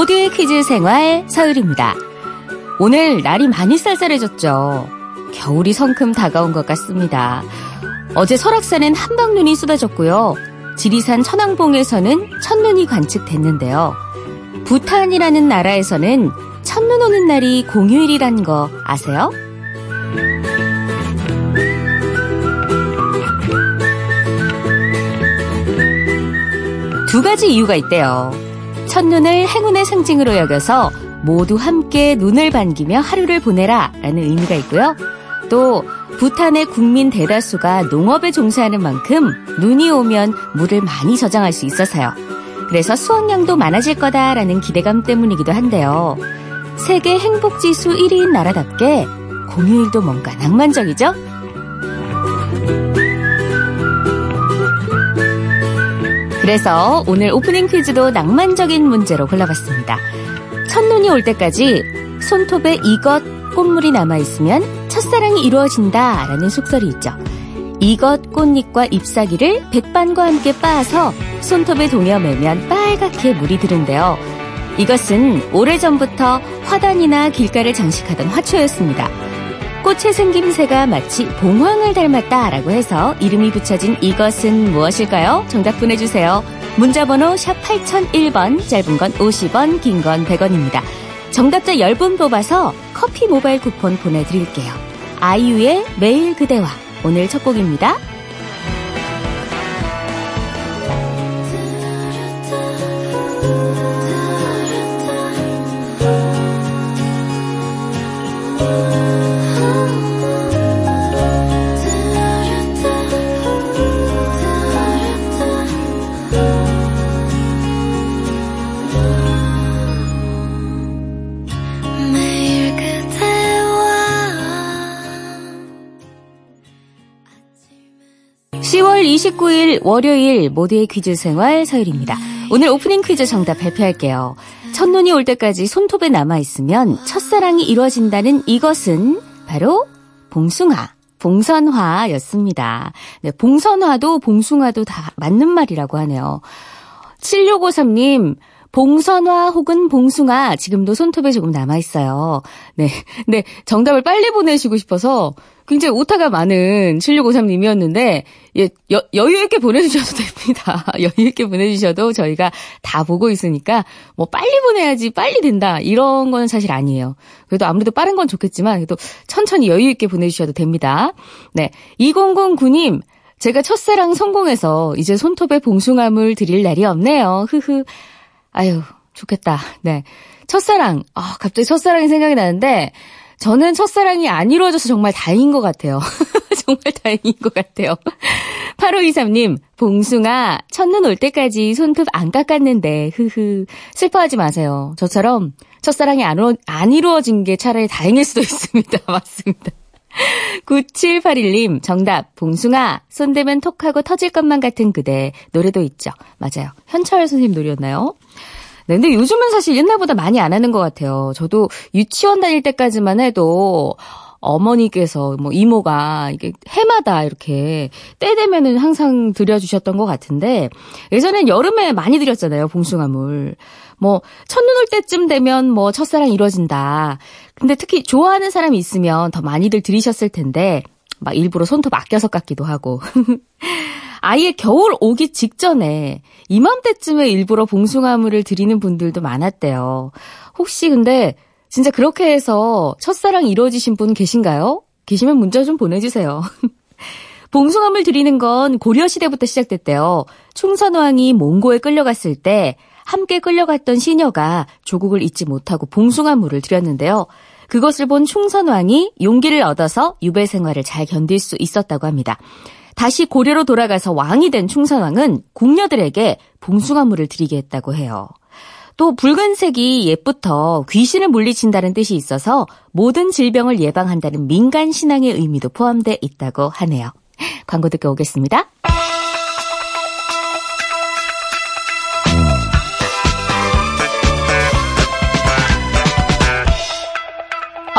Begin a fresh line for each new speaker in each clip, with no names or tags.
모두의 퀴즈 생활 서율입니다. 오늘 날이 많이 쌀쌀해졌죠. 겨울이 성큼 다가온 것 같습니다. 어제 설악산엔 한방눈이 쏟아졌고요. 지리산 천왕봉에서는 첫눈이 관측됐는데요. 부탄이라는 나라에서는 첫눈 오는 날이 공휴일이란 거 아세요? 두 가지 이유가 있대요. 첫눈을 행운의 상징으로 여겨서 모두 함께 눈을 반기며 하루를 보내라 라는 의미가 있고요. 또 부탄의 국민 대다수가 농업에 종사하는 만큼 눈이 오면 물을 많이 저장할 수 있어서요. 그래서 수확량도 많아질 거다라는 기대감 때문이기도 한데요. 세계 행복지수 1위인 나라답게 공휴일도 뭔가 낭만적이죠? 그래서 오늘 오프닝 퀴즈도 낭만적인 문제로 골라봤습니다. 첫눈이 올 때까지 손톱에 이것 꽃물이 남아있으면 첫사랑이 이루어진다 라는 속설이 있죠. 이것 꽃잎과 잎사귀를 백반과 함께 빻아서 손톱에 동여매면 빨갛게 물이 드는데요. 이것은 오래전부터 화단이나 길가를 장식하던 화초였습니다. 꽃의 생김새가 마치 봉황을 닮았다라고 해서 이름이 붙여진 이것은 무엇일까요? 정답 보내주세요. 문자번호 샵 8001번, 짧은 건 50원, 긴 건 100원입니다. 정답자 10분 뽑아서 커피 모바일 쿠폰 보내드릴게요. 아이유의 매일 그대와 오늘 첫 곡입니다. 10월 29일 월요일 모두의 퀴즈 생활 서율입니다. 오늘 오프닝 퀴즈 정답 발표할게요. 첫눈이 올 때까지 손톱에 남아있으면 첫사랑이 이루어진다는 이것은 바로 봉숭아. 봉선화였습니다. 네, 봉선화도 봉숭아도 다 맞는 말이라고 하네요. 7653님, 봉선화 혹은 봉숭아 지금도 손톱에 조금 남아 있어요. 네. 네, 정답을 빨리 보내시고 싶어서 굉장히 오타가 많은 7653님이었는데 예, 여, 여유 있게 보내주셔도 됩니다. 여유 있게 보내주셔도 저희가 다 보고 있으니까 뭐 빨리 보내야지 빨리 된다 이런 건 사실 아니에요. 그래도 아무래도 빠른 건 좋겠지만 그래도 천천히 여유 있게 보내주셔도 됩니다. 네, 2009님 제가 첫사랑 성공해서 이제 손톱에 봉숭아물 드릴 날이 없네요. 흐흐. 아유 좋겠다. 네, 첫사랑. 아 갑자기 첫사랑이 생각이 나는데. 저는 첫사랑이 안 이루어져서 정말 다행인 것 같아요. 정말 다행인 것 같아요. 8523님, 봉숭아, 첫눈 올 때까지 손톱 안 깎았는데, 흐흐. 슬퍼하지 마세요. 저처럼 첫사랑이 안, 안 이루어진 게 차라리 다행일 수도 있습니다. 맞습니다. 9781님, 정답, 봉숭아, 손대면 톡하고 터질 것만 같은 그대. 노래도 있죠. 맞아요. 현철 선생님 노래였나요? 네, 근데 요즘은 사실 옛날보다 많이 안 하는 것 같아요. 저도 유치원 다닐 때까지만 해도 어머니께서 뭐 이모가 이게 해마다 이렇게 때 되면은 항상 드려주셨던 것 같은데 예전엔 여름에 많이 드렸잖아요 봉숭아물 뭐 첫눈 올 때쯤 되면 뭐 첫사랑 이루어진다 근데 특히 좋아하는 사람이 있으면 더 많이들 들이셨을 텐데 막 일부러 손톱 아껴서 깎기도 하고 아예 겨울 오기 직전에 이맘때쯤에 일부러 봉숭아물을 드리는 분들도 많았대요. 혹시 근데 진짜 그렇게 해서 첫사랑 이루어지신 분 계신가요? 계시면 문자 좀 보내주세요. 봉숭아물 드리는 건 고려시대부터 시작됐대요. 충선왕이 몽고에 끌려갔을 때 함께 끌려갔던 시녀가 조국을 잊지 못하고 봉숭아물을 드렸는데요. 그것을 본 충선왕이 용기를 얻어서 유배 생활을 잘 견딜 수 있었다고 합니다. 다시 고려로 돌아가서 왕이 된 충선왕은 궁녀들에게 봉숭아물을 드리게 했다고 해요. 또 붉은색이 옛부터 귀신을 물리친다는 뜻이 있어서 모든 질병을 예방한다는 민간 신앙의 의미도 포함돼 있다고 하네요. 광고 듣고 오겠습니다.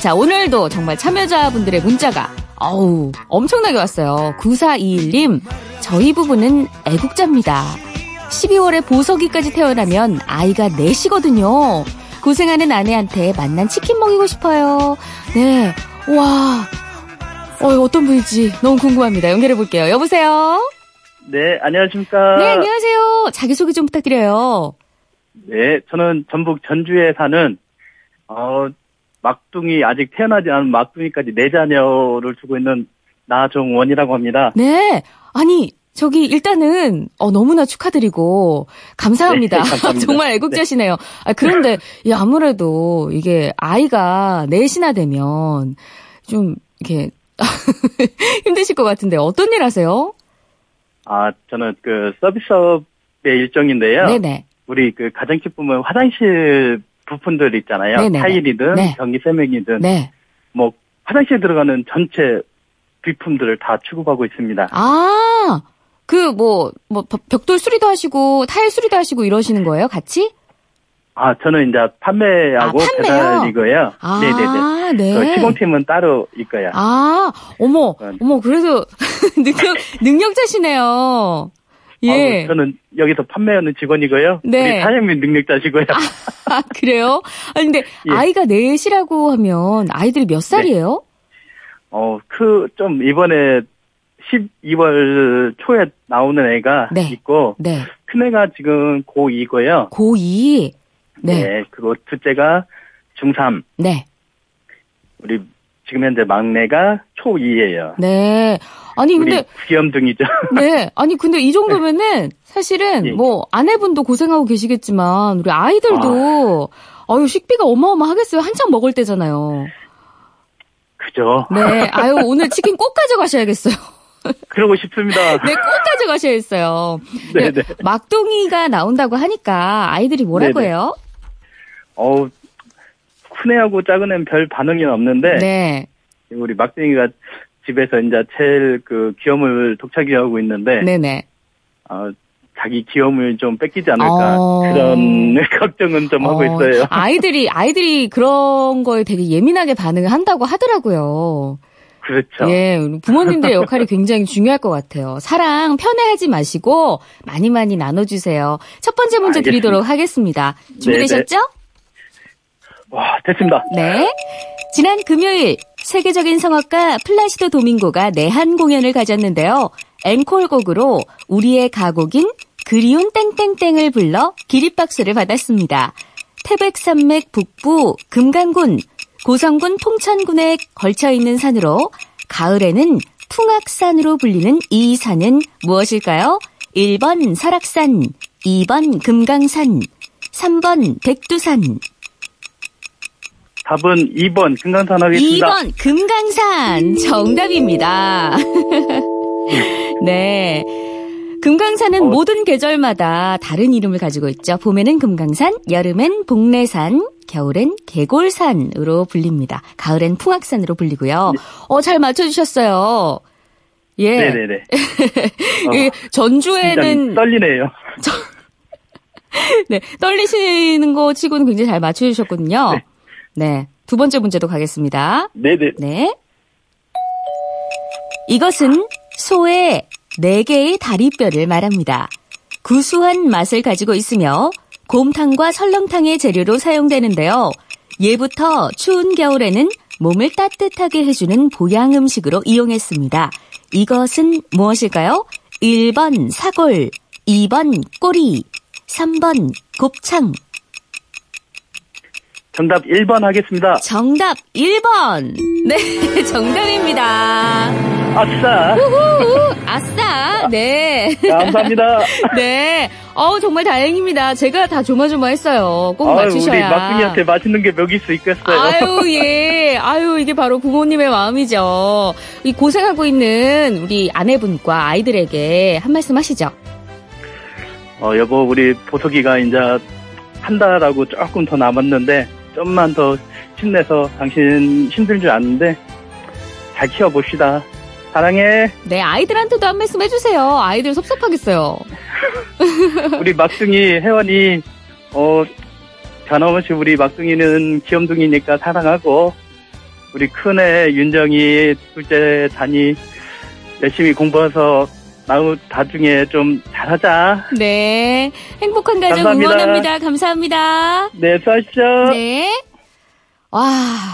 자, 오늘도 정말 참여자분들의 문자가 어우 엄청나게 왔어요. 9421님, 저희 부부는 애국자입니다. 12월에 보석이까지 태어나면 아이가 넷이거든요. 고생하는 아내한테 만난 치킨 먹이고 싶어요. 네. 와. 어, 어떤 분일지 너무 궁금합니다. 연결해 볼게요. 여보세요?
네, 안녕하십니까.
네, 안녕하세요. 자기소개 좀 부탁드려요.
네, 저는 전북 전주에 사는, 어, 막둥이, 아직 태어나지 않은 막둥이까지 네 자녀를 두고 있는 나종원이라고 합니다.
네. 아니, 저기 일단은 어 너무나 축하드리고 감사합니다.
네, 감사합니다.
정말 애국자시네요. 아, 그런데 이 아무래도 이게 아이가 넷이나 되면 좀 이렇게 힘드실 것 같은데 어떤 일 하세요?
아, 저는 그 서비스업의 일종인데요.
네네.
우리 그 가정기품은 화장실 부품들 있잖아요.
네네네.
타일이든
네.
전기 세면이든
네.
뭐 화장실에 들어가는 전체 비품들을 다 취급하고 있습니다.
아, 그 뭐 뭐 벽돌 수리도 하시고 타일 수리도 하시고 이러시는 거예요, 같이?
아, 저는 이제 판매하고
아?
배달이고요.
아,
네네네.
네.
그 시공팀은 따로 있고요.
아, 어머,
네.
어머, 그래서 능력, 능력자시네요. 예.
아우, 저는 여기서 판매하는 직원이고요.
네.
우리 사장님 능력자시고요.
아, 그래요? 아니, 근데
예.
아이가 넷이라고 하면 아이들이 몇 살이에요?
어, 그, 좀, 이번에 12월 초에 나오는 애가
네.
있고,
네.
큰 애가 지금 고2고요.
고2. 네.
그리고 둘째가 중3.
네.
우리, 지금 현재 막내가 초2예요.
네. 아니, 근데,
귀염둥이죠.
네. 아니, 근데 이 정도면은 사실은
예.
뭐 아내분도 고생하고 계시겠지만 우리 아이들도 아유, 식비가 어마어마하겠어요. 한창 먹을 때잖아요.
그죠?
네. 아유, 오늘 치킨 꼭 가져가셔야겠어요.
그러고 싶습니다.
네, 꼭 가져가셔야겠어요.
네네.
네, 막둥이가 나온다고 하니까 아이들이 뭐라고
네네.
해요?
어우, 큰 애하고 작은 애는 별 반응이 없는데,
네.
우리 막둥이가 집에서 이제 제일 그 귀염을 독차지하고 있는데,
네네.
어, 자기 귀염을 좀 뺏기지 않을까
어.
그런 걱정은 좀 하고
어,
있어요.
아이들이, 아이들이 그런 거에 되게 예민하게 반응을 한다고 하더라고요.
그렇죠.
예, 부모님들의 역할이 굉장히 중요할 것 같아요. 사랑 편애하지 마시고 많이 많이 나눠주세요. 첫 번째 문제
알겠습니다.
드리도록 하겠습니다. 준비되셨죠?
와, 됐습니다.
네. 지난 금요일 세계적인 성악가 플라시도 도밍고가 내한 공연을 가졌는데요. 앵콜곡으로 우리의 가곡인 그리운 땡땡땡을 불러 기립박수를 받았습니다. 태백산맥 북부 금강군, 고성군 통천군에 걸쳐 있는 산으로 가을에는 풍악산으로 불리는 이 산은 무엇일까요? 1번 설악산, 2번 금강산, 3번 백두산,
답은 2번 금강산 하겠습니다.
2번 금강산 정답입니다. 네. 금강산은
어.
모든 계절마다 다른 이름을 가지고 있죠. 봄에는 금강산, 여름엔 복례산, 겨울엔 계골산으로 불립니다. 가을엔 풍악산으로 불리고요. 어, 잘 맞춰주셨어요. 예.
네네네.
이
어,
전주에는
떨리네요.
네, 떨리시는 거 치고는 굉장히 잘 맞춰주셨거든요.
네.
네. 두 번째 문제도 가겠습니다.
네네.
네. 이것은 소의 네 개의 다리뼈를 말합니다. 구수한 맛을 가지고 있으며 곰탕과 설렁탕의 재료로 사용되는데요. 예부터 추운 겨울에는 몸을 따뜻하게 해주는 보양 음식으로 이용했습니다. 이것은 무엇일까요? 1번 사골, 2번 꼬리, 3번 곱창.
정답 1번 하겠습니다.
정답 1번. 네, 정답입니다.
아싸.
우후, 아싸. 네.
감사합니다.
네. 어우, 정말 다행입니다. 제가 다 조마조마했어요. 꼭
아유, 우리
맞추셔야.
막둥이한테 맛있는 게 먹일 수 있겠어요.
아유, 예. 아유, 이게 바로 부모님의 마음이죠. 이 고생하고 있는 우리 아내분과 아이들에게 한 말씀 하시죠.
어, 여보, 우리 보석이가 이제 한 달하고 조금 더 남았는데, 좀만 더 힘내서 당신 힘들 줄 아는데, 잘 키워봅시다. 사랑해.
네, 아이들한테도 한 말씀 해주세요. 아이들 섭섭하겠어요.
우리 막둥이 혜원이, 어, 변함없이 우리 막둥이는 귀염둥이니까 사랑하고, 우리 큰애 윤정이, 둘째 단이 열심히 공부해서 나우 나중에 좀 잘하자.
네, 행복한 가정
감사합니다.
응원합니다. 감사합니다.
네, 수고하십시오.
네. 와,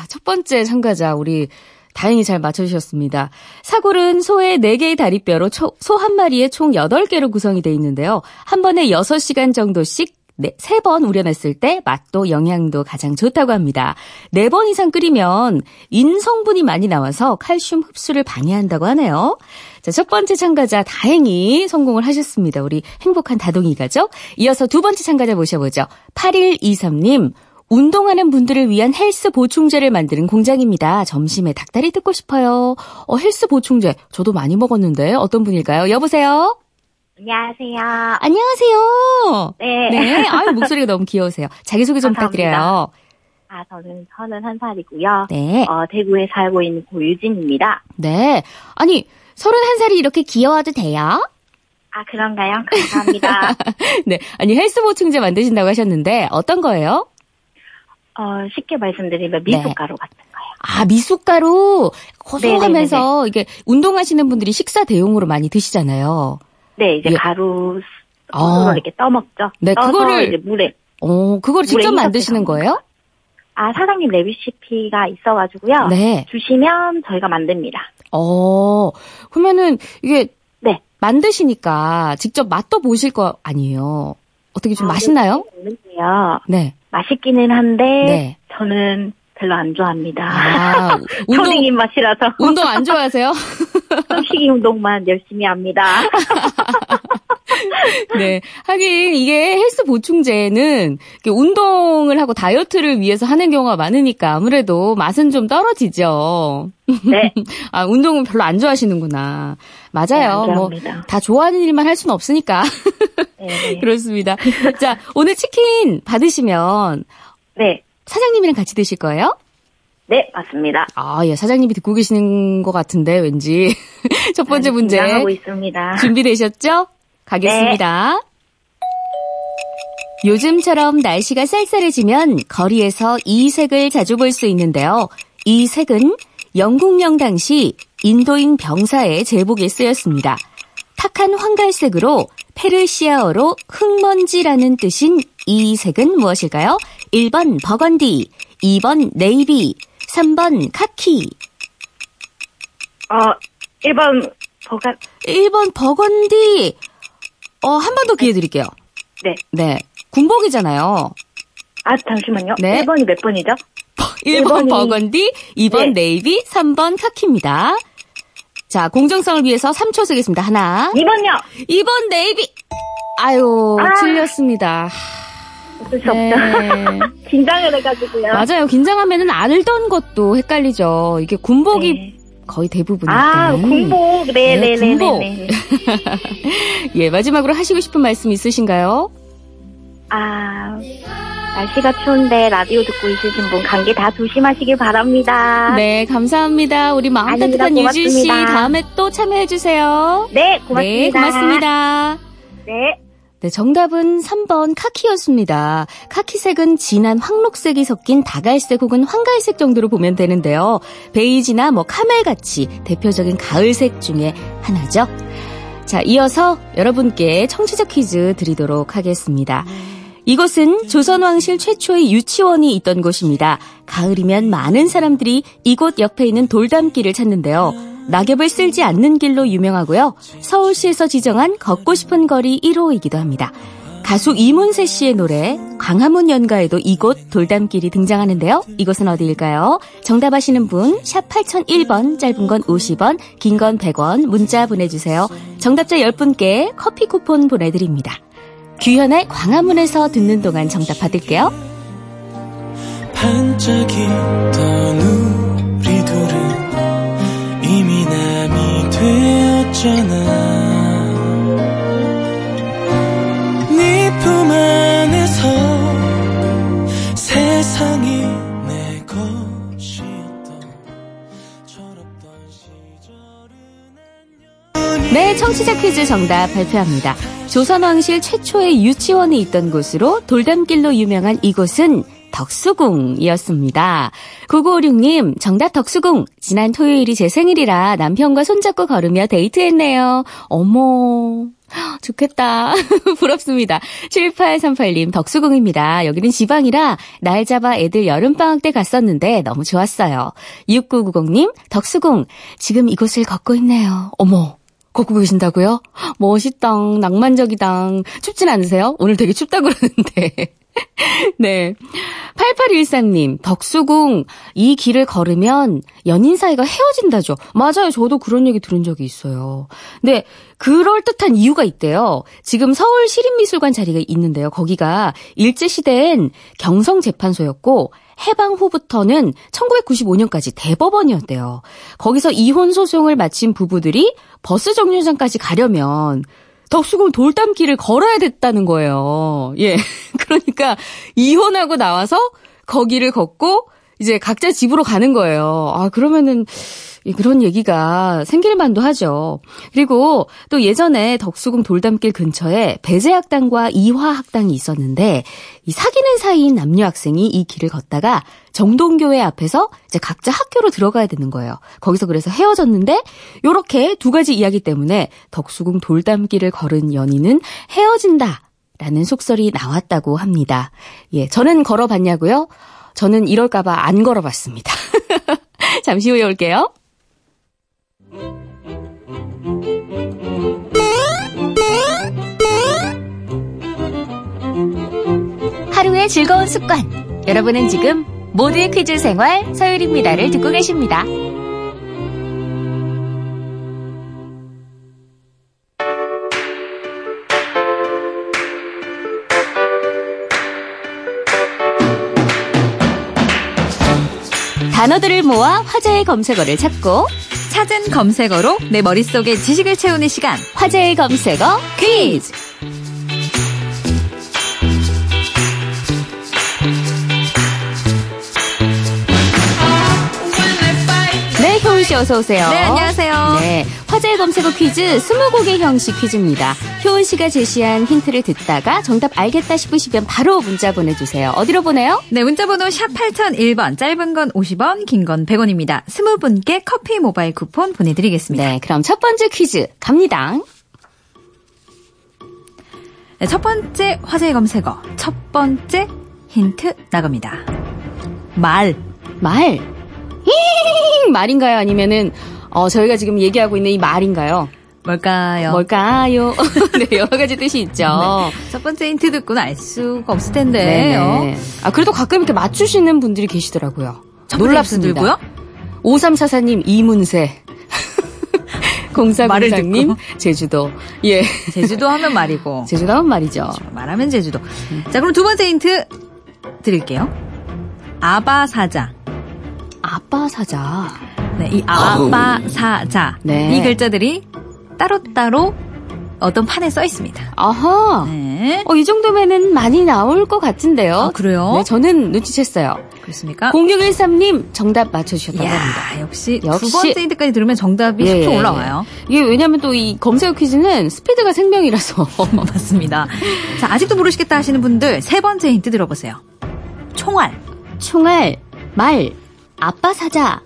첫 번째 참가자, 우리 다행히 잘 맞춰주셨습니다. 사골은 소의 4개의 다리뼈로 소 한 마리에 총 8개로 구성이 되어 있는데요. 한 번에 6시간 정도씩 네, 3번 우려냈을 때 맛도 영양도 가장 좋다고 합니다. 4번 이상 끓이면 인성분이 많이 나와서 칼슘 흡수를 방해한다고 하네요. 자, 첫 번째 참가자 다행히 성공을 하셨습니다. 우리 행복한 다동이 가족. 이어서 두 번째 참가자 모셔보죠. 8123님. 운동하는 분들을 위한 헬스 보충제를 만드는 공장입니다. 점심에 닭다리 뜯고 싶어요. 어, 헬스 보충제. 저도 많이 먹었는데 어떤 분일까요? 여보세요?
안녕하세요.
안녕하세요.
네.
네. 아유, 목소리가 너무 귀여우세요. 자기소개 좀. 부탁드려요.
아, 저는 31살이고요.
네.
어, 대구에 살고 있는 고유진입니다.
네. 아니, 31살이 이렇게 귀여워도 돼요?
아, 그런가요? 감사합니다.
네. 아니, 헬스 보충제 만드신다고 하셨는데 어떤 거예요?
어, 쉽게 말씀드리면
네.
미숫가루 같은 거요.
아, 미숫가루 고소하면서 이게 운동하시는 분들이 식사 대용으로 많이 드시잖아요.
네, 이제
예.
가루
아.
손으로 이렇게 떠먹죠.
네,
떠서
그거를-
이제 물에.
어, 그걸 직접 만드시는 거예요?
아, 사장님 레시피가 있어가지고요.
네.
주시면 저희가 만듭니다.
어, 그러면은 이게
네.
만드시니까 직접 맛도 보실 거 아니에요? 어떻게 좀
아,
맛있나요?
있는데요.
네.
맛있기는 한데
네.
저는 별로 안 좋아합니다.
아, 운동,
입맛이라서
운동 안 좋아하세요?
숨쉬기 운동만 열심히 합니다.
네. 하긴 이게 헬스 보충제는 운동을 하고 다이어트를 위해서 하는 경우가 많으니까 아무래도 맛은 좀 떨어지죠.
네.
아, 운동은 별로 안 좋아하시는구나. 맞아요.
네, 안
뭐,
좋아합니다.
다 좋아하는 일만 할 수는 없으니까.
네, 네.
그렇습니다. 자, 오늘 치킨 받으시면
네.
사장님이랑 같이 드실 거예요?
네, 맞습니다.
아, 예, 사장님이 듣고 계시는 것 같은데, 왠지. 첫 번째 문제
하고 있습니다.
준비되셨죠? 가겠습니다. 요즘처럼 날씨가 쌀쌀해지면 거리에서 이 색을 자주 볼 수 있는데요. 이 색은 영국령 당시 인도인 병사의 제복에 쓰였습니다. 탁한 황갈색으로 페르시아어로 흙먼지라는 뜻인 이 색은 무엇일까요? 1번 버건디, 2번 네이비, 3번 카키,
어, 1번 버가
1번 버건디. 어, 한 번 더 기회 드릴게요.
네.
네. 군복이잖아요.
아, 잠시만요.
네.
1번이 몇 번이죠?
1번
일번이-
버건디, 2번
네.
네이비, 3번 카키입니다. 자, 공정성을 위해서 3초 쓰겠습니다. 하나.
2번요.
2번 네이비. 아유,
아.
틀렸습니다.
어쩔 수
네.
없죠. 긴장을 해가지고요.
맞아요. 긴장하면은 알던 것도 헷갈리죠. 이게 군복이
네.
거의 대부분이니까.
아, 공복.
네,
네네네 네.
군복.
네,
예, 마지막으로 하시고 싶은 말씀 있으신가요?
아, 날씨가 추운데 라디오 듣고 있으신 분 감기 다 조심하시길 바랍니다.
네, 감사합니다. 우리 마음. 따뜻한 유진 씨. 다음에 또 참여해 주세요.
네, 고맙습니다.
네, 고맙습니다.
네.
네, 정답은 3번 카키였습니다. 카키색은 진한 황록색이 섞인 다갈색 혹은 황갈색 정도로 보면 되는데요. 베이지나 뭐 카멜같이 대표적인 가을색 중에 하나죠. 자, 이어서 여러분께 청취자 퀴즈 드리도록 하겠습니다. 이곳은 조선왕실 최초의 유치원이 있던 곳입니다. 가을이면 많은 사람들이 이곳 옆에 있는 돌담길을 찾는데요. 낙엽을 쓸지 않는 길로 유명하고요. 서울시에서 지정한 걷고 싶은 거리 1호이기도 합니다. 가수 이문세 씨의 노래 광화문 연가에도 이곳 돌담길이 등장하는데요. 이곳은 어디일까요? 정답 아시는 분 샵 8001번 짧은 건 50원 긴 건 100원 문자 보내주세요. 정답자 10분께 커피 쿠폰 보내드립니다. 규현의 광화문에서 듣는 동안 정답 받을게요.
반짝이던 되었잖아 네 품 안에서 세상이 내 것이었던
네, 청취자 퀴즈 정답 발표합니다. 조선왕실 최초의 유치원이 있던 곳으로 돌담길로 유명한 이곳은 덕수궁이었습니다. 9956님, 정답 덕수궁. 지난 토요일이 제 생일이라 남편과 손잡고 걸으며 데이트했네요. 어머. 좋겠다. 부럽습니다. 7838님, 덕수궁입니다. 여기는 지방이라 날 잡아 애들 여름방학 때 갔었는데 너무 좋았어요. 6990님, 덕수궁. 지금 이곳을 걷고 있네요. 어머. 걷고 계신다고요? 멋있다. 낭만적이다. 춥진 않으세요? 오늘 되게 춥다 그러는데. 네. 8813님, 덕수궁, 이 길을 걸으면 연인 사이가 헤어진다죠. 맞아요. 저도 그런 얘기 들은 적이 있어요. 근데 그럴듯한 이유가 있대요. 지금 서울 시립미술관 자리가 있는데요. 거기가 일제시대엔 경성재판소였고, 해방 후부터는 1995년까지 대법원이었대요. 거기서 이혼 소송을 마친 부부들이 버스 정류장까지 가려면 덕수궁 돌담길을 걸어야 됐다는 거예요. 예. 그러니까 이혼하고 나와서 거기를 걷고 이제 각자 집으로 가는 거예요. 아, 그러면은 그런 얘기가 생길 만도 하죠. 그리고 또 예전에 덕수궁 돌담길 근처에 배제학당과 이화학당이 있었는데 이 사귀는 사이인 남녀 학생이 이 길을 걷다가 정동교회 앞에서 이제 각자 학교로 들어가야 되는 거예요. 거기서 그래서 헤어졌는데 요렇게 두 가지 이야기 때문에 덕수궁 돌담길을 걸은 연인은 헤어진다. 라는 속설이 나왔다고 합니다. 예, 저는 걸어봤냐고요? 저는 이럴까봐 안 걸어봤습니다. 잠시 후에 올게요. 하루의 즐거운 습관. 여러분은 지금 모두의 퀴즈 생활 서율입니다를 듣고 계십니다. 단어들을 모아 화제의 검색어를 찾고
찾은 검색어로 내 머릿속에 지식을 채우는 시간.
화제의 검색어 퀴즈. 씨 어서 오세요.
네, 안녕하세요.
네, 화제의 검색어 퀴즈 스무고개 형식 퀴즈입니다. 효은 씨가 제시한 힌트를 듣다가 정답 알겠다 싶으시면 바로 문자 보내 주세요. 어디로 보내요?
네, 문자 번호 샵 8001번, 짧은 건 50원, 긴 건 100원입니다. 스무 분께 커피 모바일 쿠폰 보내 드리겠습니다.
네, 그럼 첫 번째 퀴즈 갑니다.
네, 첫 번째 화제의 검색어, 첫 번째 힌트 나갑니다. 말.
말. 히히히히 말인가요? 아니면은 어, 저희가 지금 얘기하고 있는 이 말인가요?
뭘까요?
뭘까요? 네, 여러 가지 뜻이 있죠.
첫 번째 힌트 듣고는 알 수가 없을 텐데.
네. 아, 그래도 가끔 이렇게 맞추시는 분들이 계시더라고요. 놀랍습니다.
들고요?
5344님, 이문세.
말을
0404님,
듣고.
제주도. 예.
제주도 하면 말이고.
제주도 하면 말이죠.
말하면 제주도. 자, 그럼 두 번째 힌트 드릴게요. 아바사자.
아빠 사자.
네, 이 아바사자.
네.
이 글자들이 따로따로 어떤 판에 써 있습니다.
아하.
네.
어, 이 정도면은 많이 나올 것 같은데요.
아, 그래요?
네, 저는 눈치챘어요.
그렇습니까?
0613님 정답 맞춰주셨다고 합니다.
이야, 역시,
역시.
두 번째 힌트까지 들으면 정답이
예,
쏙
예,
올라와요.
이게 왜냐면 또이 검색어 퀴즈는 스피드가 생명이라서.
맞습니다. 자, 아직도 모르시겠다 하시는 분들 세 번째 힌트 들어보세요. 총알.
총알, 말, 아빠 사자,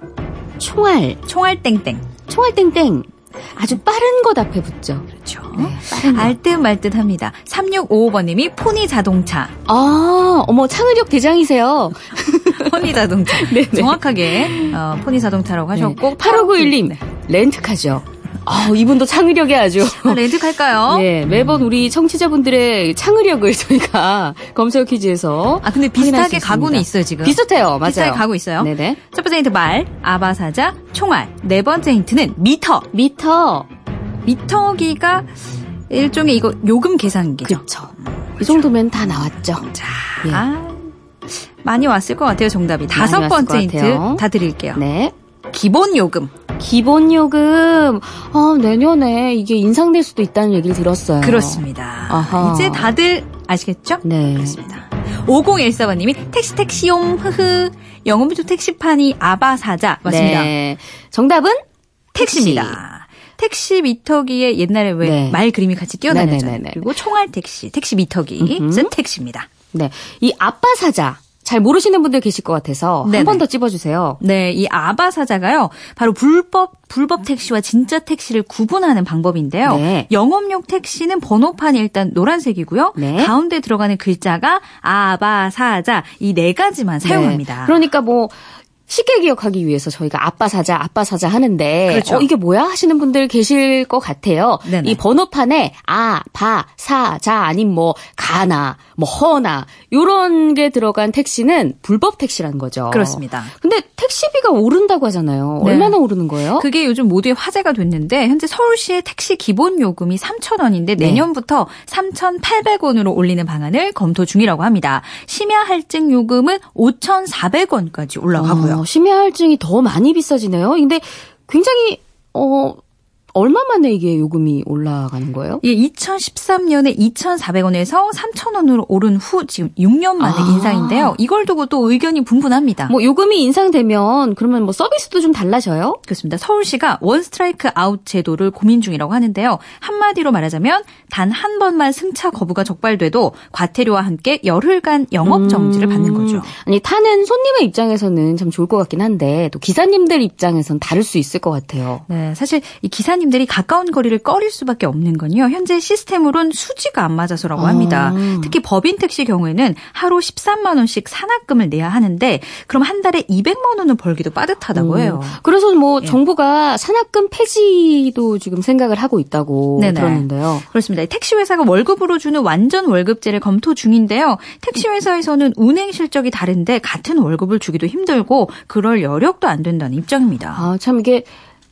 총알,
총알 땡땡.
총알 땡땡. 아주 빠른 것 앞에 붙죠.
그렇죠.
거.
알듯 말듯 합니다. 3655번님이 포니 자동차.
아, 어머, 창의력 대장이세요.
포니 자동차.
네네.
정확하게 어, 포니 자동차라고 하셨고.
8591님, 렌트카죠. 아, 이분도 창의력이 아주.
아, 렌트 갈까요?
예, 매번 우리 청취자분들의 창의력을 저희가 검색 퀴즈에서
아, 근데 비슷하게. 가고는 있어요, 지금.
비슷해요, 맞아요.
비슷하게 가고 있어요.
네네.
첫 번째 힌트 말, 아바사자, 총알. 네 번째 힌트는 미터.
미터.
미터기가 일종의 이거 요금 계산기죠.
그쵸. 이 정도면 다 나왔죠.
자,
예.
아, 많이 왔을 것 같아요, 정답이. 다섯 번째
것
힌트. 다 드릴게요.
네.
기본 요금.
기본 요금, 아, 내년에 이게 인상될 수도 있다는 얘기를 들었어요.
그렇습니다.
아하.
이제 다들 아시겠죠?
네.
그렇습니다. 5014번님이 택시 택시용 흐흐 영업주 택시판이 아바사자 맞습니다.
네. 정답은
택시입니다. 택시 미터기에 옛날에 왜
네.
말 그림이 같이 뛰어다녔잖아요.
네네네네.
그리고 총알 택시, 택시 미터기. 즉 택시입니다.
네. 이 아빠 사자. 잘 모르시는 분들 계실 것 같아서 한. 번 더 찝어주세요.
네, 이 아바 사자가요. 바로 불법 불법 택시와 진짜 택시를 구분하는 방법인데요.
네.
영업용 택시는 번호판이 일단 노란색이고요.
네.
가운데 들어가는 글자가 아바 사자 이 네 가지만 사용합니다.
네. 그러니까 뭐 쉽게 기억하기 위해서 저희가 아빠 사자, 아빠 사자 하는데
그렇죠.
어, 이게 뭐야 하시는 분들 계실 것 같아요.
네네.
이 번호판에 아, 바, 사, 자 아님 뭐 가나, 뭐 허나 요런 게 들어간 택시는 불법 택시라는 거죠.
그렇습니다.
근데 택시비가 오른다고 하잖아요.
네.
얼마나 오르는 거예요?
그게 요즘 모두의 화제가 됐는데 현재 서울시의 택시 기본 요금이 3,000원인데
네.
내년부터 3,800원으로 올리는 방안을 검토 중이라고 합니다. 심야 할증 요금은 5,400원까지 올라가고요.
어, 심야할증이 더 많이 비싸지네요. 근데 굉장히 어 얼마 만에 이게 요금이 올라가는 거예요?
이게 2013년에 2,400원에서 3,000원으로 오른 후 지금 6년 만에
아.
인상인데요. 이걸 두고 또 의견이 분분합니다.
뭐 요금이 인상되면 그러면 뭐 서비스도 좀 달라져요?
그렇습니다. 서울시가 원 스트라이크 아웃 제도를 고민 중이라고 하는데요. 한마디로 말하자면 단 한 번만 승차 거부가 적발돼도 과태료와 함께 열흘간 영업 정지를 받는 거죠.
음, 아니 타는 손님의 입장에서는 참 좋을 것 같긴 한데 또 기사님들 입장에선 다를 수 있을 것 같아요.
네, 사실 이 기사님 들이 가까운 거리를 꺼릴 수밖에 없는 건요. 현재 시스템으로는 수지가 안 맞아서라고 합니다.
아.
특히 법인 택시 경우에는 하루 13만 원씩 산악금을 내야 하는데 그럼 한 달에 200만 원은 벌기도 빠듯하다고 해요.
음, 그래서 뭐
예.
정부가 산악금 폐지도 지금 생각을 하고 있다고
네네.
들었는데요.
그렇습니다. 택시 회사가 월급으로 주는 완전 월급제를 검토 중인데요. 택시 회사에서는 운행 실적이 다른데 같은 월급을 주기도 힘들고 그럴 여력도 안 된다는 입장입니다.
아, 참 이게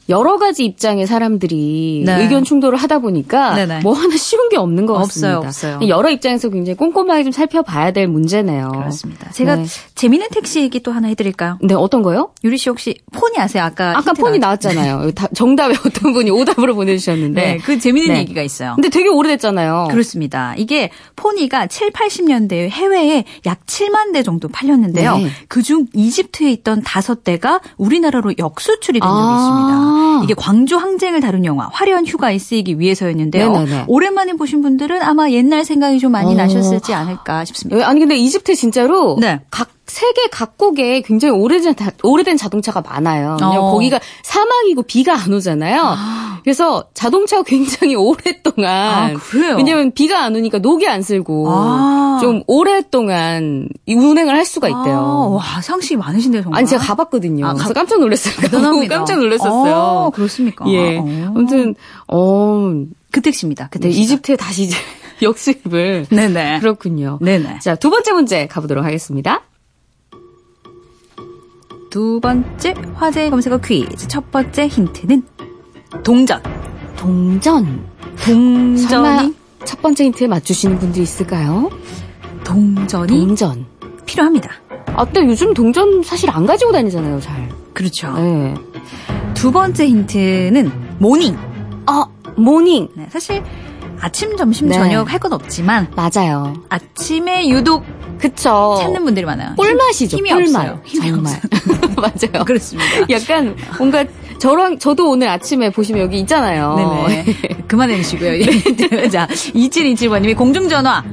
여러 가지 입장의 사람들이
네.
의견 충돌을 하다 보니까
네네.
뭐 하나 쉬운 게 없는 것
없어요,
같습니다.
없어요.
여러 입장에서 굉장히 꼼꼼하게 좀 살펴봐야 될 문제네요.
그렇습니다. 제가
네.
재미있는 택시 얘기 또 하나 해드릴까요?
네, 어떤 거요?
유리 씨 혹시 폰이 아세요? 아까
아까 폰이
나왔죠?
나왔잖아요. 다- 정답에 어떤 분이 오답으로 보내주셨는데.
네, 그 재미있는
네.
얘기가 있어요.
근데 되게 오래됐잖아요.
그렇습니다. 이게 포니가 7, 80년대에 해외에 약 7만 대 정도 팔렸는데요.
네.
그중 이집트에 있던 다섯 대가 우리나라로 역수출이 된 적이
아.
있습니다. 이게 광주 항쟁을 다룬 영화 화려한 휴가에 쓰이기 위해서였는데요.
네네네.
오랜만에 보신 분들은 아마 옛날 생각이 좀 많이
어.
나셨을지 않을까 싶습니다.
예, 아니 근데 이집트 진짜로
네.
각 세계 각국에 굉장히 오래된 자- 오래된 자동차가 많아요.
어.
거기가 사막이고 비가 안 오잖아요. 그래서 자동차가 굉장히 오랫동안
아, 그래요?
왜냐면 비가 안 오니까 녹이 안 쓸고
아.
좀 오랫동안 이 운행을 할 수가 있대요.
아, 와, 상식이 많으신데요, 정말.
아니 제가 가봤거든요.
아,
그래서
가-
깜짝 놀랐어요.
대단합니다.
깜짝 놀랐었어요.
어, 그렇습니까?
예.
어.
아무튼 어
그 택시입니다. 그
네,
택시.
이집트에 다시 이제 역수입을
네네.
그렇군요.
네네.
자, 두 번째 문제 가보도록 하겠습니다.
두 번째 화제 검색어 퀴즈. 첫 번째 힌트는 동전.
동전.
동전이
첫 번째 힌트에 맞추시는 분들이 있을까요?
동전이
동전.
필요합니다.
아, 근데 요즘 동전 사실 안 가지고 다니잖아요, 잘.
그렇죠.
네.
두 번째 힌트는 morning.
아, morning.
네, 사실 아침, 점심,
네.
저녁 할 건 없지만
맞아요.
아침에 유독
그쵸.
찾는 분들이 많아요.
꿀맛이죠,
힘이
꿀맛.
없어요. 힘이
정말. 맞아요.
그렇습니다.
약간 뭔가 저랑 저도 오늘 아침에 보시면 여기 있잖아요.
네네. 그만해 주시고요. 자, 2727번님이 공중전화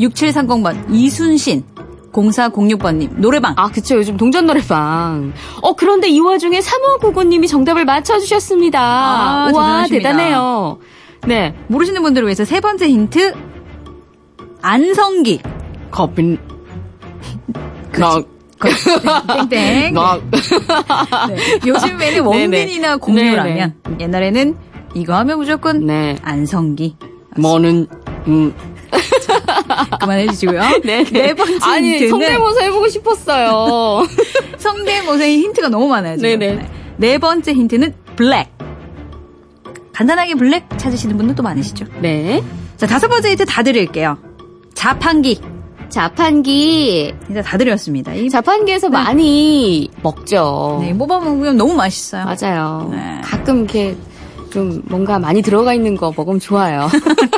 6730번 이순신 0406번님 노래방
아, 그쵸. 요즘 동전 노래방. 어, 그런데 이 와중에 3599님이 정답을 맞춰주셨습니다.
아,
와. 대단해요. 네.
모르시는 분들을 위해서 세 번째 힌트 안성기
커피. 나,
땡땡
나.
네. 요즘에는 원빈이나 공유라면 옛날에는 이거 하면 무조건
네.
안성기
뭐는, 음.
그만해 주시고요.
네.
네 번째
아니,
힌트는
성대모사 해보고 싶었어요.
성대모사의 힌트가 너무 많아요. 지금.
네네.
네 번째 힌트는 블랙. 간단하게 블랙 찾으시는 분들 또 많으시죠.
네.
자, 다섯 번째 힌트 다 드릴게요. 자판기.
자판기.
진짜 다 드렸습니다. 이
자판기에서 많이 먹죠.
네, 뽑아 먹으면 너무 맛있어요.
맞아요.
네.
가끔 이렇게 좀 뭔가 많이 들어가 있는 거 먹으면 좋아요.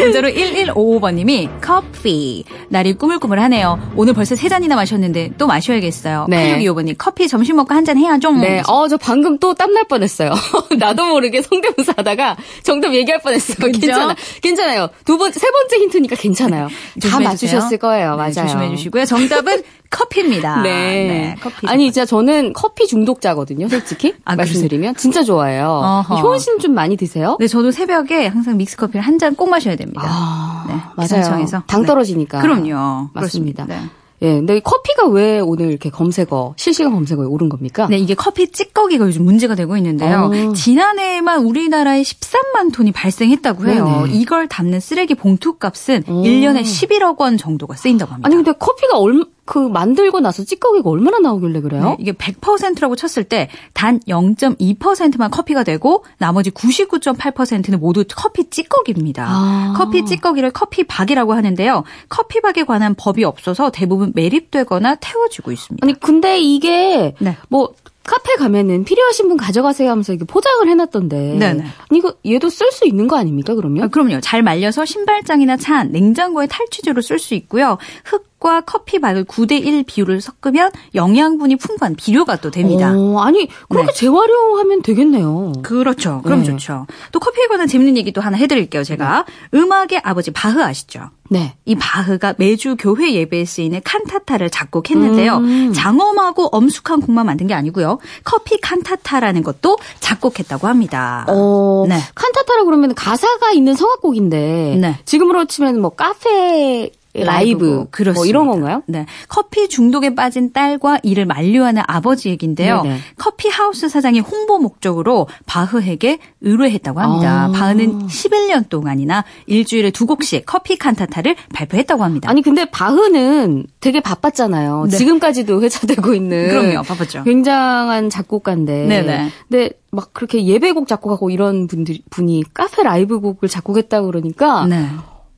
문자로 1155번님이 커피. 날이 꾸물꾸물하네요. 오늘 벌써 세 잔이나 마셨는데 또 마셔야겠어요.
네.
8625번님 커피 점심 먹고 한 잔 해야죠.
네, 어, 저 방금 또 땀날 뻔했어요. 나도 모르게 성대모사 하다가 정답 얘기할 뻔했어요.
그죠?
괜찮아. 괜찮아요. 두 번, 세 번째 힌트니까 괜찮아요. 다 맞추셨을. 거예요.
네,
맞아요.
조심해 주시고요. 정답은 커피입니다.
네.
커피.
아니, 진짜 저는 커피 중독자거든요, 솔직히.
아,
말씀드리면. 진짜 좋아해요.
어허.
씨는 좀 많이 드세요?
네, 저도 새벽에 항상 믹스 커피를 한 잔 꼭 마셔야 됩니다.
아,
네,
맞아요. 당
네.
떨어지니까.
그럼요.
맞습니다.
네.
예, 근데 커피가 왜 오늘 이렇게 검색어, 실시간 검색어에 오른 겁니까?
네, 이게 커피 찌꺼기가 요즘 문제가 되고 있는데요.
어.
지난해에만 우리나라에 13만 톤이 발생했다고 해요.
네네.
이걸 담는 쓰레기 봉투 값은
오.
1년에 11억 원 정도가 쓰인다고 합니다.
아니, 근데 커피가 얼, 그, 만들고 나서 찌꺼기가 얼마나 나오길래 그래요?
네, 이게 100%라고 쳤을 때 단 0.2%만 커피가 되고 나머지 99.8%는 모두 커피 찌꺼기입니다.
아.
커피 찌꺼기를 커피박이라고 하는데요. 커피박에 관한 법이 없어서 대부분 매립되거나 태워지고 있습니다.
아니, 근데 이게,
네.
뭐, 카페 가면은 필요하신 분 가져가세요 하면서 이렇게 포장을 해놨던데.
네네.
아니, 이거, 얘도 쓸 수 있는 거 아닙니까, 그러면?
아, 그럼요. 잘 말려서 신발장이나 차 안, 냉장고에 탈취제로 쓸 수 있고요. 흙 과 커피박을 9대1 비율을 섞으면 영양분이 풍부한 비료가 또 됩니다.
어, 아니, 그렇게
네.
재활용하면 되겠네요.
그렇죠. 그럼
네.
좋죠. 또 커피에 관한 재밌는 얘기 또 하나 해드릴게요, 제가. 음악의 아버지 바흐 아시죠?
네.
이 바흐가 매주 교회 예배에 쓰이는 칸타타를 작곡했는데요.
음.
장엄하고 엄숙한 곡만 만든 게 아니고요. 커피 칸타타라는 것도 작곡했다고 합니다.
어,
네.
칸타타라 그러면 가사가 있는 성악곡인데.
네.
지금으로 치면 뭐 카페 라이브.
라이브고, 그렇습니다.
뭐 이런 건가요?
네. 커피 중독에 빠진 딸과 이를 만류하는 아버지 얘기인데요.
네네.
커피 하우스 사장이 홍보 목적으로 바흐에게 의뢰했다고 합니다.
아.
바흐는 11년 동안이나 일주일에 두 곡씩 커피 칸타타를 발표했다고 합니다.
아니, 근데 바흐는 되게 바빴잖아요.
네.
지금까지도 회자되고 있는.
그럼요. 바빴죠.
굉장한 작곡가인데.
네네.
근데 막 그렇게 예배곡 작곡하고 이런 분들 분이 카페 라이브 곡을 작곡했다 그러니까
네.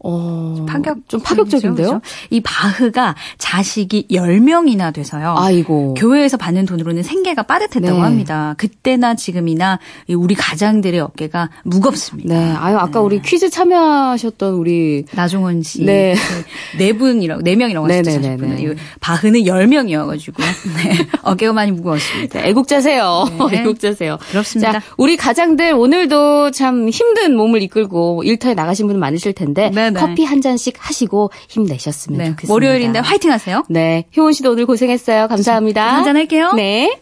어,
파격
좀 파격적인데요?
그렇죠? 이 바흐가 자식이 10명이나 돼서요.
아이고.
교회에서 받는 돈으로는 생계가 빠듯했다고
네.
합니다. 그때나 지금이나 이 우리 가장들의 어깨가 무겁습니다.
네. 아유, 아까 우리 퀴즈 참여하셨던 우리
나종원 씨.
네.
그네 분이라고, 네 명이라고 하셨죠.
네네네네.
40분은. 이 바흐는 10명이어 가지고. 네. 어깨가 많이 무거웠습니다.
네, 애국자세요.
네.
애국자세요.
그렇습니다.
자, 우리 가장들 오늘도 참 힘든 몸을 이끌고 일터에 나가신 분 많으실 텐데
네네.
커피 한 잔씩 하시고 힘내셨으면
네.
좋겠습니다.
월요일인데 화이팅 하세요.
네. 효원 씨도 오늘 고생했어요. 감사합니다.
한 잔 할게요.
네.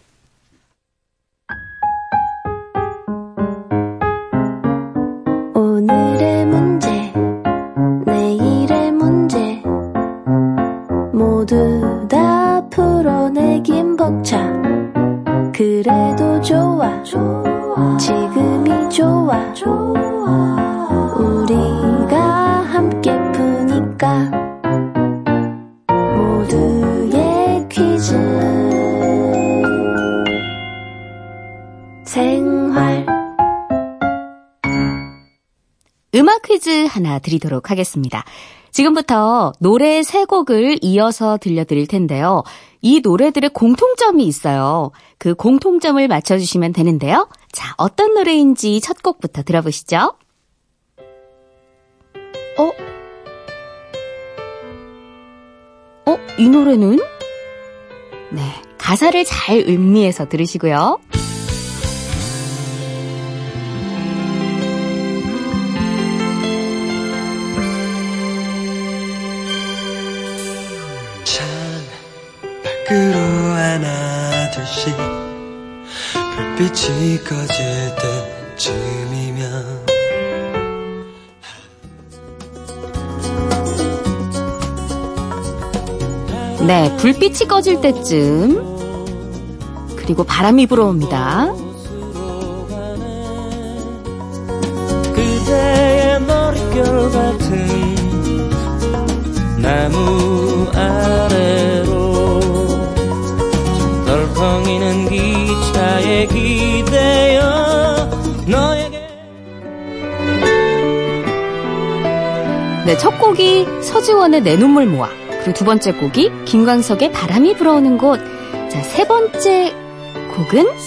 드리도록 하겠습니다. 지금부터 노래 세 곡을 이어서 들려드릴 텐데요. 이 노래들의 공통점이 있어요. 그 공통점을 맞춰주시면 되는데요. 자, 어떤 노래인지 첫 곡부터 들어보시죠. 어? 어? 이 노래는? 네. 가사를 잘 음미해서 들으시고요.
불빛이 꺼질 때쯤이면
네, 불빛이 꺼질 때쯤. 그리고 바람이 불어옵니다. 네, 첫 곡이 서지원의 내 눈물 모아. 그리고 두 번째 곡이 김광석의 바람이 불어오는 곳. 자, 세 번째 곡은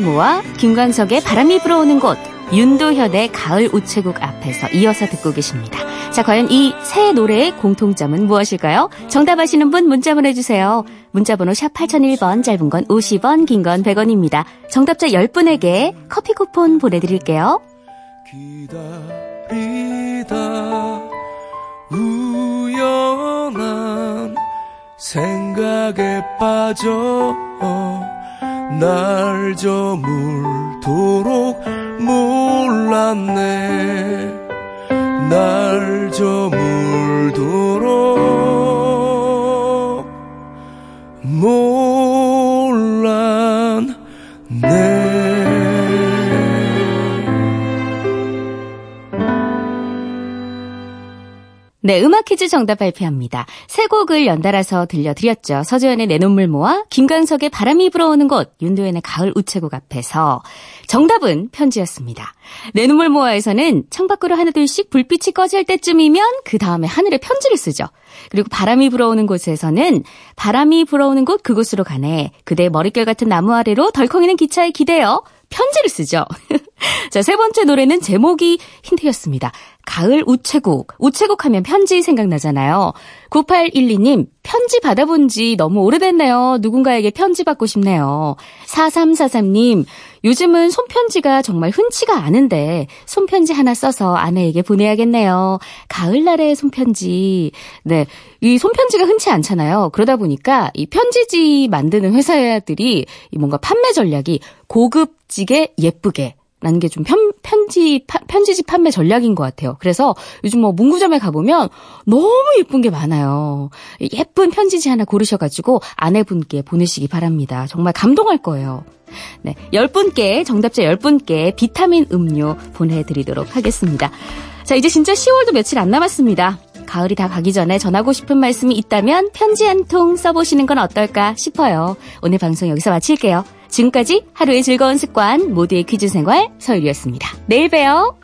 모아 김광석의 바람이 불어오는 곳 윤도현의 가을 우체국 앞에서 이어서 듣고 계십니다. 자, 과연 이새 노래의 공통점은 무엇일까요? 정답 아시는 분 문자 보내주세요. 문자번호 샵 8001번, 짧은 건 50원, 긴 건 100원입니다. 정답자 10분에게 커피 쿠폰 보내드릴게요.
기다리다 우연한 생각에 빠져 날 저물도록 몰랐네. 날 저물도록
네, 음악 퀴즈 정답 발표합니다. 세 곡을 연달아서 들려드렸죠. 서주현의 내 눈물 모아, 김광석의 바람이 불어오는 곳, 윤도현의 가을 우체국 앞에서 정답은 편지였습니다. 내 눈물 모아에서는 창밖으로 하나둘씩 불빛이 꺼질 때쯤이면 그 다음에 하늘에 편지를 쓰죠. 그리고 바람이 불어오는 곳에서는 바람이 불어오는 곳 그곳으로 가네. 그대의 머릿결 같은 나무 아래로 덜컹이는 기차에 기대어 편지를 쓰죠. 자, 세 번째 노래는 제목이 힌트였습니다. 가을 우체국. 우체국 하면 편지 생각나잖아요. 9812님, 편지 받아본 지 너무 오래됐네요. 누군가에게 편지 받고 싶네요. 4343님, 요즘은 손편지가 정말 흔치가 않은데 손편지 하나 써서 아내에게 보내야겠네요. 가을날의 손편지. 네. 이 손편지가 흔치 않잖아요. 그러다 보니까 이 편지지 만드는 회사들이 이 뭔가 판매 전략이 고급지게 예쁘게 라는 게 좀 편지, 편지지 판매 전략인 것 같아요. 그래서 요즘 뭐 문구점에 가보면 너무 예쁜 게 많아요. 예쁜 편지지 하나 고르셔가지고 아내분께 보내시기 바랍니다. 정말 감동할 거예요. 네. 10분께, 정답자 10분께 비타민 음료 보내드리도록 하겠습니다. 자, 이제 진짜 10월도 며칠 안 남았습니다. 가을이 다 가기 전에 전하고 싶은 말씀이 있다면 편지 한 통 써보시는 건 어떨까 싶어요. 오늘 방송 여기서 마칠게요. 지금까지 하루의 즐거운 습관 모두의 퀴즈 생활 서유리였습니다. 내일 봬요.